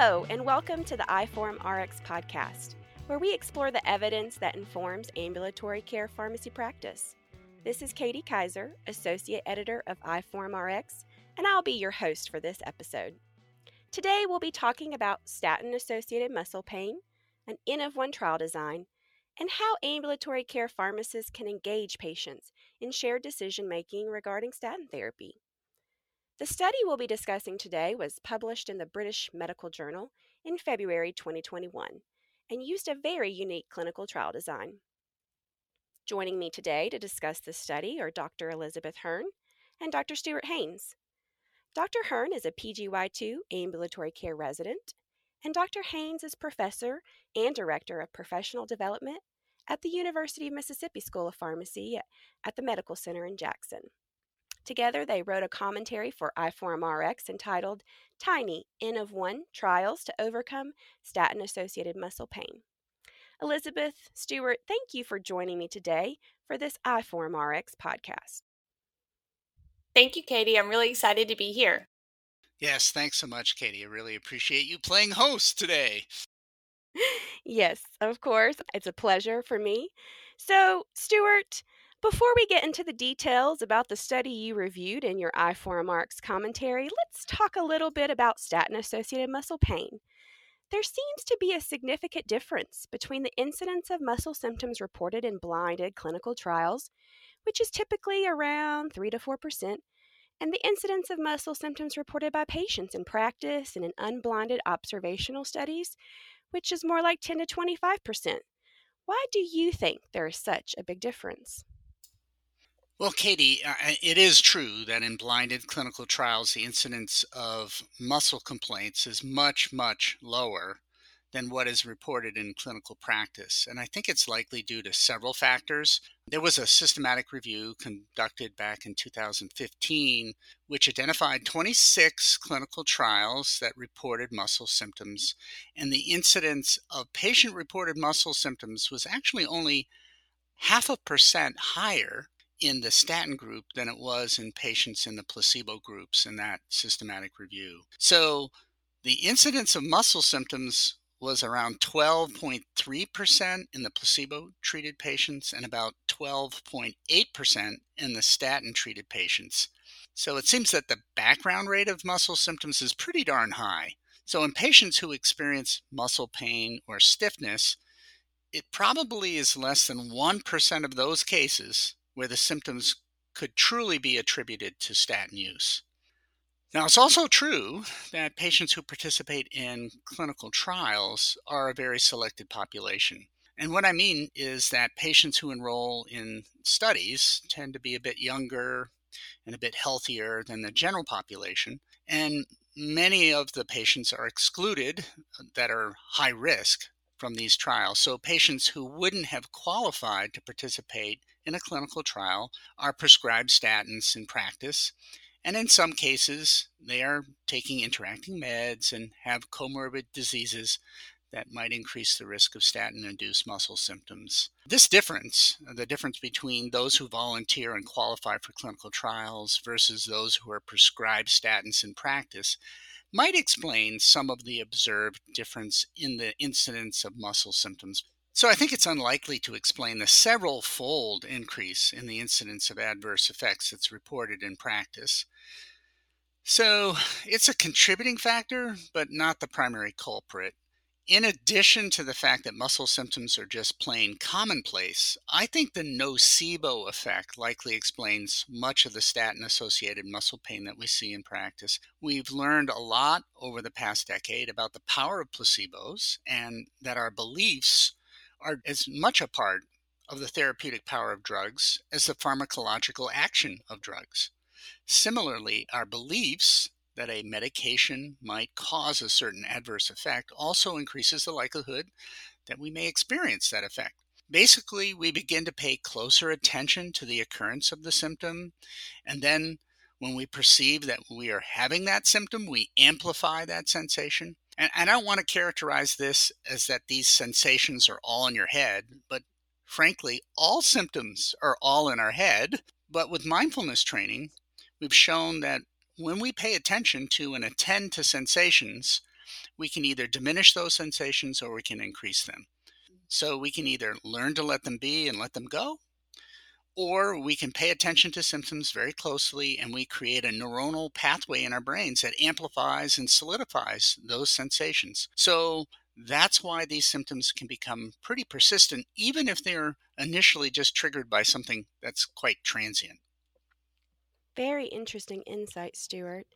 Hello, and welcome to the iForum RX podcast, where we explore the evidence that informs ambulatory care pharmacy practice. This is Katie Kiser, Associate Editor of iForum RX, and I'll be your host for this episode. Today, we'll be talking about statin associated muscle pain, an N of 1 trial design, and how ambulatory care pharmacists can engage patients in shared decision making regarding statin therapy. The study we'll be discussing today was published in the British Medical Journal in February 2021 and used a very unique clinical trial design. Joining me today to discuss this study are Dr. Elizabeth Hearn and Dr. Stuart Haines. Dr. Hearn is a PGY2 ambulatory care resident, and Dr. Haines is professor and director of professional development at the University of Mississippi School of Pharmacy at the Medical Center in Jackson. Together, they wrote a commentary for iForum RX entitled Tiny N of 1 Trials to Overcome Statin Associated Muscle Pain. Elizabeth Stuart, thank you for joining me today for this iForum RX podcast. Thank you, Katie. I'm really excited to be here. Yes, thanks so much, Katie. I really appreciate you playing host today. yes, of course. It's a pleasure for me. So, Stuart, before we get into the details about the study you reviewed in your iForum commentary, let's talk a little bit about statin associated muscle pain. There seems to be a significant difference between the incidence of muscle symptoms reported in blinded clinical trials, which is typically around 3 to 4%, and the incidence of muscle symptoms reported by patients in practice and in unblinded observational studies, which is more like 10 to 25%. Why do you think there is such a big difference? Well, Katie, uh, it is true that in blinded clinical trials, the incidence of muscle complaints is much, much lower than what is reported in clinical practice. And I think it's likely due to several factors. There was a systematic review conducted back in 2015, which identified 26 clinical trials that reported muscle symptoms. And the incidence of patient reported muscle symptoms was actually only half a percent higher in the statin group than it was in patients in the placebo groups in that systematic review. So the incidence of muscle symptoms was around 12.3% in the placebo treated patients and about 12.8% in the statin treated patients. So it seems that the background rate of muscle symptoms is pretty darn high. So in patients who experience muscle pain or stiffness, it probably is less than 1% of those cases where the symptoms could truly be attributed to statin use. Now, it's also true that patients who participate in clinical trials are a very selected population. And what I mean is that patients who enroll in studies tend to be a bit younger and a bit healthier than the general population. And many of the patients are excluded that are high risk from these trials. So, patients who wouldn't have qualified to participate in a clinical trial are prescribed statins in practice. And in some cases, they are taking interacting meds and have comorbid diseases that might increase the risk of statin induced muscle symptoms. This difference, the difference between those who volunteer and qualify for clinical trials versus those who are prescribed statins in practice, might explain some of the observed difference in the incidence of muscle symptoms. So I think it's unlikely to explain the several fold increase in the incidence of adverse effects that's reported in practice. So it's a contributing factor, but not the primary culprit in addition to the fact that muscle symptoms are just plain commonplace, I think the nocebo effect likely explains much of the statin associated muscle pain that we see in practice. We've learned a lot over the past decade about the power of placebos and that our beliefs are as much a part of the therapeutic power of drugs as the pharmacological action of drugs. Similarly, our beliefs that a medication might cause a certain adverse effect also increases the likelihood that we may experience that effect. Basically, we begin to pay closer attention to the occurrence of the symptom, and then when we perceive that we are having that symptom, we amplify that sensation. And, I don't want to characterize this as that these sensations are all in your head, but frankly, all symptoms are all in our head. But with mindfulness training, we've shown that when we pay attention to and attend to sensations, we can either diminish those sensations or we can increase them. So we can either learn to let them be and let them go, or we can pay attention to symptoms very closely and we create a neuronal pathway in our brains that amplifies and solidifies those sensations. So that's why these symptoms can become pretty persistent, even if they're initially just triggered by something that's quite transient. Very interesting insight, Stuart.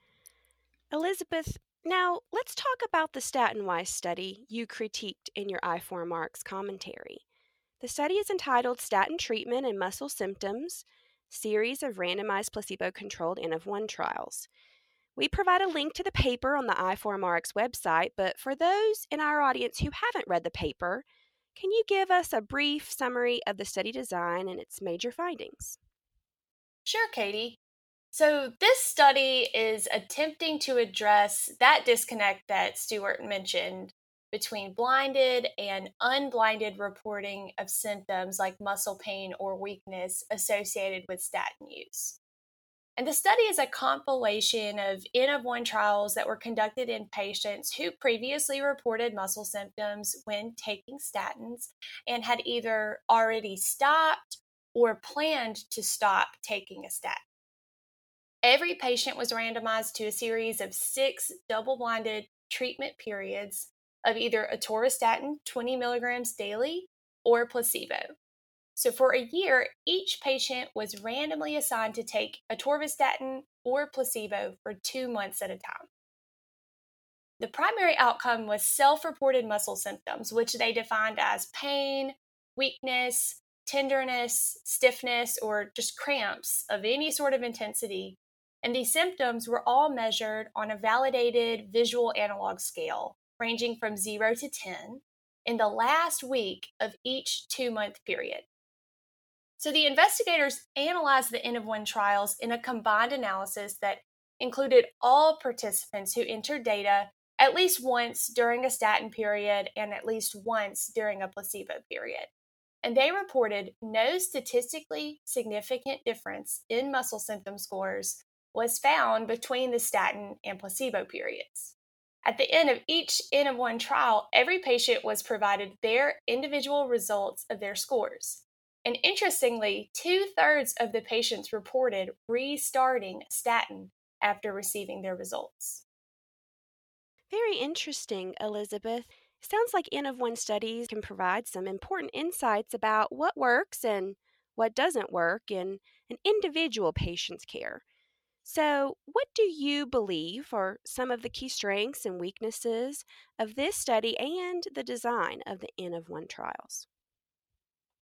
Elizabeth, now let's talk about the StatinWISE study you critiqued in your iForum RX commentary. The study is entitled Statin Treatment and Muscle Symptoms Series of Randomized Placebo Controlled N of 1 Trials. We provide a link to the paper on the iForumRx website, but for those in our audience who haven't read the paper, can you give us a brief summary of the study design and its major findings? Sure, Katie. So, this study is attempting to address that disconnect that Stuart mentioned between blinded and unblinded reporting of symptoms like muscle pain or weakness associated with statin use. And the study is a compilation of N of one trials that were conducted in patients who previously reported muscle symptoms when taking statins and had either already stopped or planned to stop taking a statin. Every patient was randomized to a series of six double blinded treatment periods of either atorvastatin 20 milligrams daily or placebo. So, for a year, each patient was randomly assigned to take atorvastatin or placebo for two months at a time. The primary outcome was self reported muscle symptoms, which they defined as pain, weakness, tenderness, stiffness, or just cramps of any sort of intensity. And these symptoms were all measured on a validated visual analog scale ranging from 0 to 10 in the last week of each two month period. So the investigators analyzed the N of 1 trials in a combined analysis that included all participants who entered data at least once during a statin period and at least once during a placebo period. And they reported no statistically significant difference in muscle symptom scores was found between the statin and placebo periods. At the end of each N of 1 trial, every patient was provided their individual results of their scores. And interestingly, two thirds of the patients reported restarting statin after receiving their results. Very interesting, Elizabeth. Sounds like N of one studies can provide some important insights about what works and what doesn't work in an individual patient's care. So, what do you believe are some of the key strengths and weaknesses of this study and the design of the N of one trials?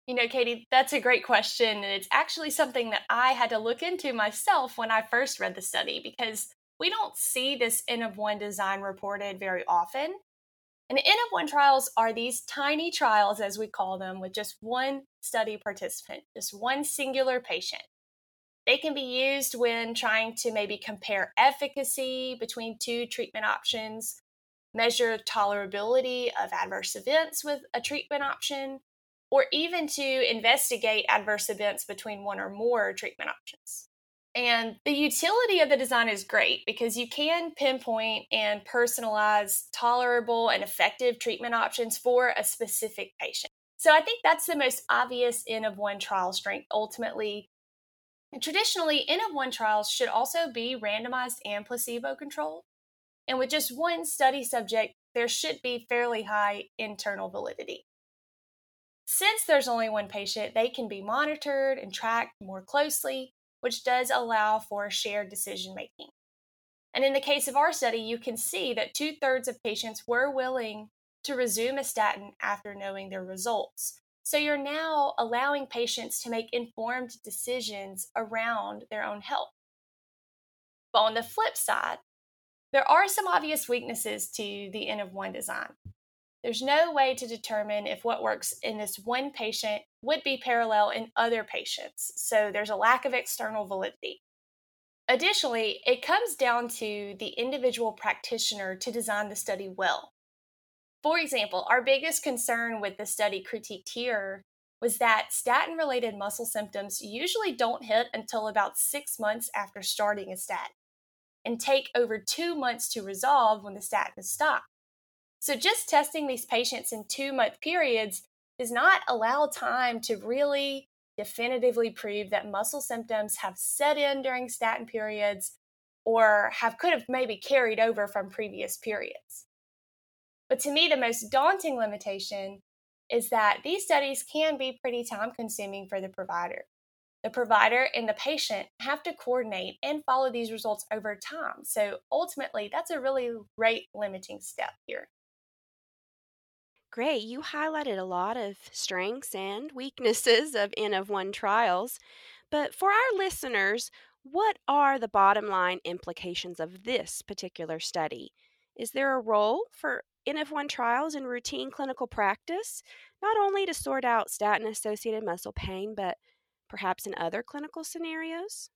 You know, Katie, that's a great question. And it's actually something that I had to look into myself when I first read the study because we don't see this N of one design reported very often. And N of one trials are these tiny trials, as we call them, with just one study participant, just one singular patient. They can be used when trying to maybe compare efficacy between two treatment options, measure tolerability of adverse events with a treatment option, or even to investigate adverse events between one or more treatment options. And the utility of the design is great because you can pinpoint and personalize tolerable and effective treatment options for a specific patient. So I think that's the most obvious N of one trial strength ultimately. Traditionally, N of one trials should also be randomized and placebo controlled. And with just one study subject, there should be fairly high internal validity. Since there's only one patient, they can be monitored and tracked more closely, which does allow for shared decision making. And in the case of our study, you can see that two thirds of patients were willing to resume a statin after knowing their results. So you're now allowing patients to make informed decisions around their own health. But on the flip side, there are some obvious weaknesses to the N of one design. There's no way to determine if what works in this one patient would be parallel in other patients, so there's a lack of external validity. Additionally, it comes down to the individual practitioner to design the study well. For example, our biggest concern with the study critiqued here was that statin related muscle symptoms usually don't hit until about six months after starting a statin. and take over two months to resolve when the statin is stopped. So, just testing these patients in two month periods does not allow time to really definitively prove that muscle symptoms have set in during statin periods or have could have maybe carried over from previous periods. But to me, the most daunting limitation is that these studies can be pretty time consuming for the provider. The provider and the patient have to coordinate and follow these results over time. So ultimately, that's a really rate limiting step here. Great. You highlighted a lot of strengths and weaknesses of N of 1 trials. But for our listeners, what are the bottom line implications of this particular study? Is there a role for N of 1 trials in routine clinical practice, not only to sort out statin associated muscle pain, but perhaps in other clinical scenarios?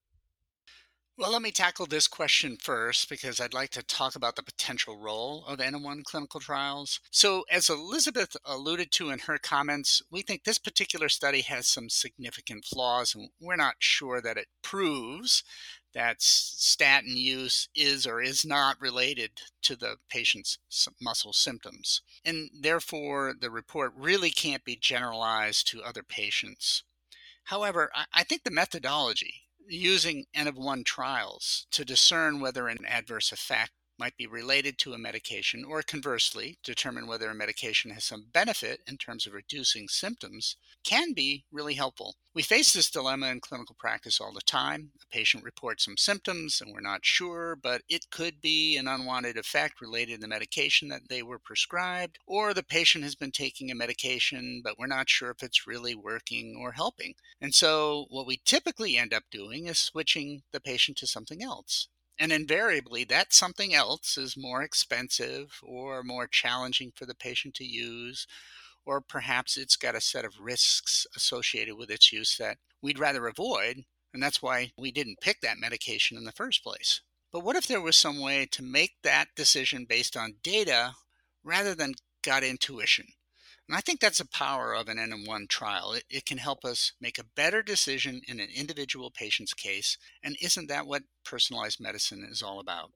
Well, let me tackle this question first because I'd like to talk about the potential role of N1 clinical trials. So, as Elizabeth alluded to in her comments, we think this particular study has some significant flaws, and we're not sure that it proves that statin use is or is not related to the patient's muscle symptoms. And therefore, the report really can't be generalized to other patients. However, I think the methodology using N of 1 trials to discern whether an adverse effect might be related to a medication, or conversely, determine whether a medication has some benefit in terms of reducing symptoms, can be really helpful. We face this dilemma in clinical practice all the time. A patient reports some symptoms and we're not sure, but it could be an unwanted effect related to the medication that they were prescribed, or the patient has been taking a medication, but we're not sure if it's really working or helping. And so, what we typically end up doing is switching the patient to something else. And invariably, that something else is more expensive or more challenging for the patient to use, or perhaps it's got a set of risks associated with its use that we'd rather avoid. And that's why we didn't pick that medication in the first place. But what if there was some way to make that decision based on data rather than gut intuition? And I think that's the power of an N1 trial. It, it, can help us make a better decision in an individual patient's case. And isn't that what personalized medicine is all about?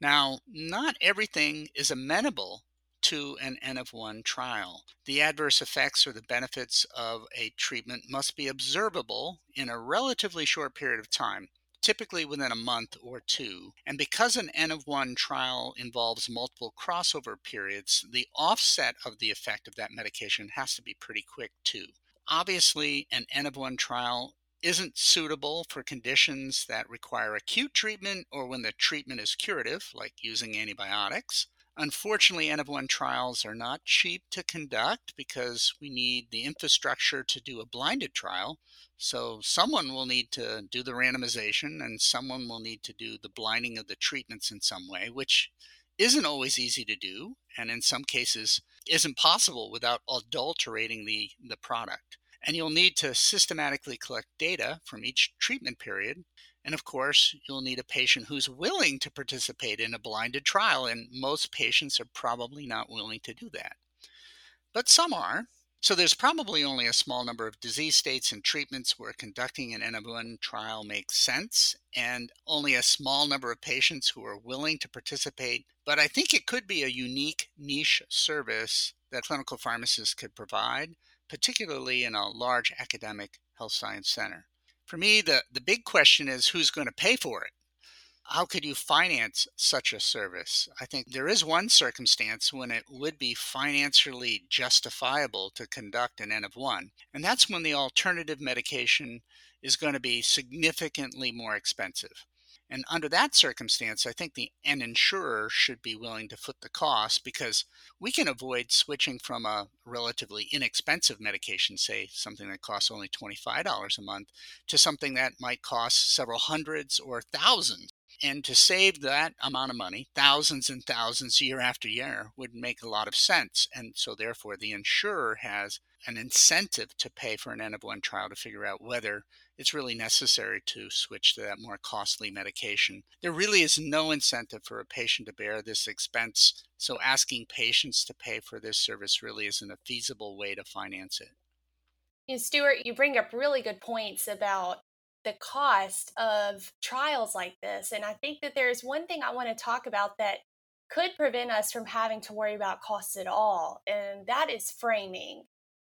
Now, not everything is amenable to an N of 1 trial. The adverse effects or the benefits of a treatment must be observable in a relatively short period of time typically within a month or two. And because an N of 1 trial involves multiple crossover periods, the offset of the effect of that medication has to be pretty quick too. Obviously, an N of 1 trial isn't suitable for conditions that require acute treatment or when the treatment is curative, like using antibiotics. Unfortunately, N of 1 trials are not cheap to conduct because we need the infrastructure to do a blinded trial. So, someone will need to do the randomization and someone will need to do the blinding of the treatments in some way, which isn't always easy to do and in some cases isn't possible without adulterating the, the product. And you'll need to systematically collect data from each treatment period and of course, you'll need a patient who's willing to participate in a blinded trial, and most patients are probably not willing to do that. But some are. So there's probably only a small number of disease states and treatments where conducting an N1 trial makes sense, and only a small number of patients who are willing to participate. But I think it could be a unique niche service that clinical pharmacists could provide, particularly in a large academic health science center. For me, the, the big question is who's going to pay for it? How could you finance such a service? I think there is one circumstance when it would be financially justifiable to conduct an N of 1, and that's when the alternative medication is going to be significantly more expensive. And under that circumstance, I think the an insurer should be willing to foot the cost because we can avoid switching from a relatively inexpensive medication, say something that costs only $25 a month, to something that might cost several hundreds or thousands. And to save that amount of money, thousands and thousands year after year, would make a lot of sense. And so, therefore, the insurer has an incentive to pay for an N of 1 trial to figure out whether it's really necessary to switch to that more costly medication. There really is no incentive for a patient to bear this expense, so asking patients to pay for this service really isn't a feasible way to finance it. And Stuart, you bring up really good points about the cost of trials like this. And I think that there's one thing I want to talk about that could prevent us from having to worry about costs at all, and that is framing.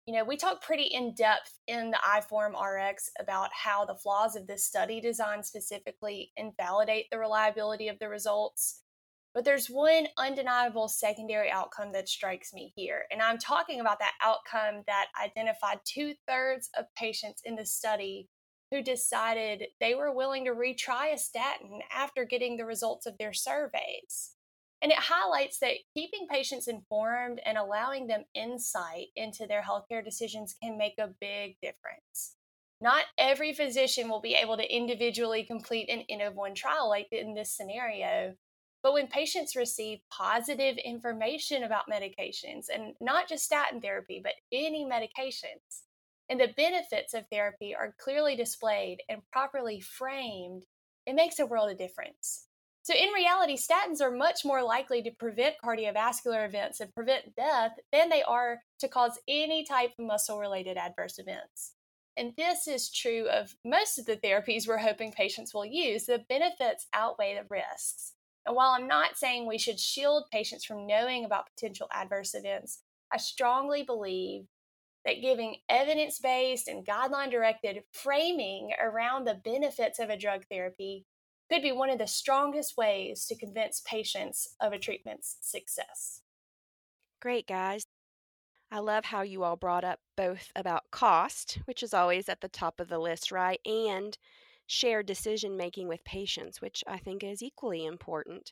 You know, we talk pretty in depth in the iForum RX about how the flaws of this study design specifically invalidate the reliability of the results. But there's one undeniable secondary outcome that strikes me here. And I'm talking about that outcome that identified two thirds of patients in the study who decided they were willing to retry a statin after getting the results of their surveys. And it highlights that keeping patients informed and allowing them insight into their healthcare decisions can make a big difference. Not every physician will be able to individually complete an N of one trial like in this scenario, but when patients receive positive information about medications, and not just statin therapy, but any medications, and the benefits of therapy are clearly displayed and properly framed, it makes a world of difference. So, in reality, statins are much more likely to prevent cardiovascular events and prevent death than they are to cause any type of muscle related adverse events. And this is true of most of the therapies we're hoping patients will use. The benefits outweigh the risks. And while I'm not saying we should shield patients from knowing about potential adverse events, I strongly believe that giving evidence based and guideline directed framing around the benefits of a drug therapy could be one of the strongest ways to convince patients of a treatment's success. Great, guys. I love how you all brought up both about cost, which is always at the top of the list, right? And shared decision making with patients, which I think is equally important.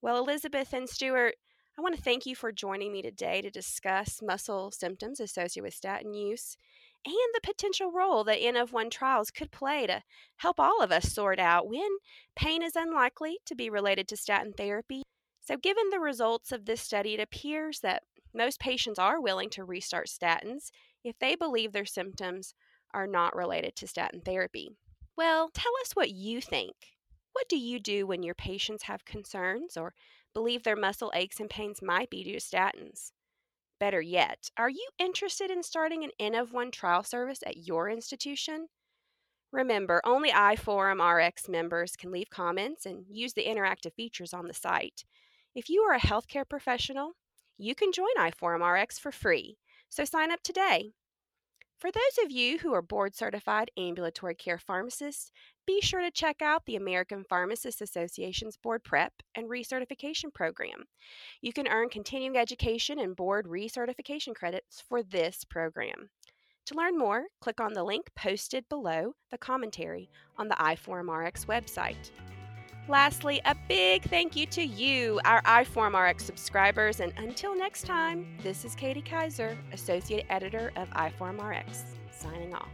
Well, Elizabeth and Stuart, I want to thank you for joining me today to discuss muscle symptoms associated with statin use and the potential role that N of 1 trials could play to help all of us sort out when pain is unlikely to be related to statin therapy. So, given the results of this study, it appears that most patients are willing to restart statins if they believe their symptoms are not related to statin therapy. Well, tell us what you think. What do you do when your patients have concerns or believe their muscle aches and pains might be due to statins? Better yet, are you interested in starting an N of 1 trial service at your institution? Remember, only iForum RX members can leave comments and use the interactive features on the site. If you are a healthcare professional, you can join iForum RX for free, so sign up today. For those of you who are board certified ambulatory care pharmacists, be sure to check out the American Pharmacists Association's board prep and recertification program. You can earn continuing education and board recertification credits for this program. To learn more, click on the link posted below the commentary on the iForumRx website. Lastly, a big thank you to you, our iForumRx subscribers, and until next time, this is Katie Kiser, Associate Editor of iForumRx, signing off.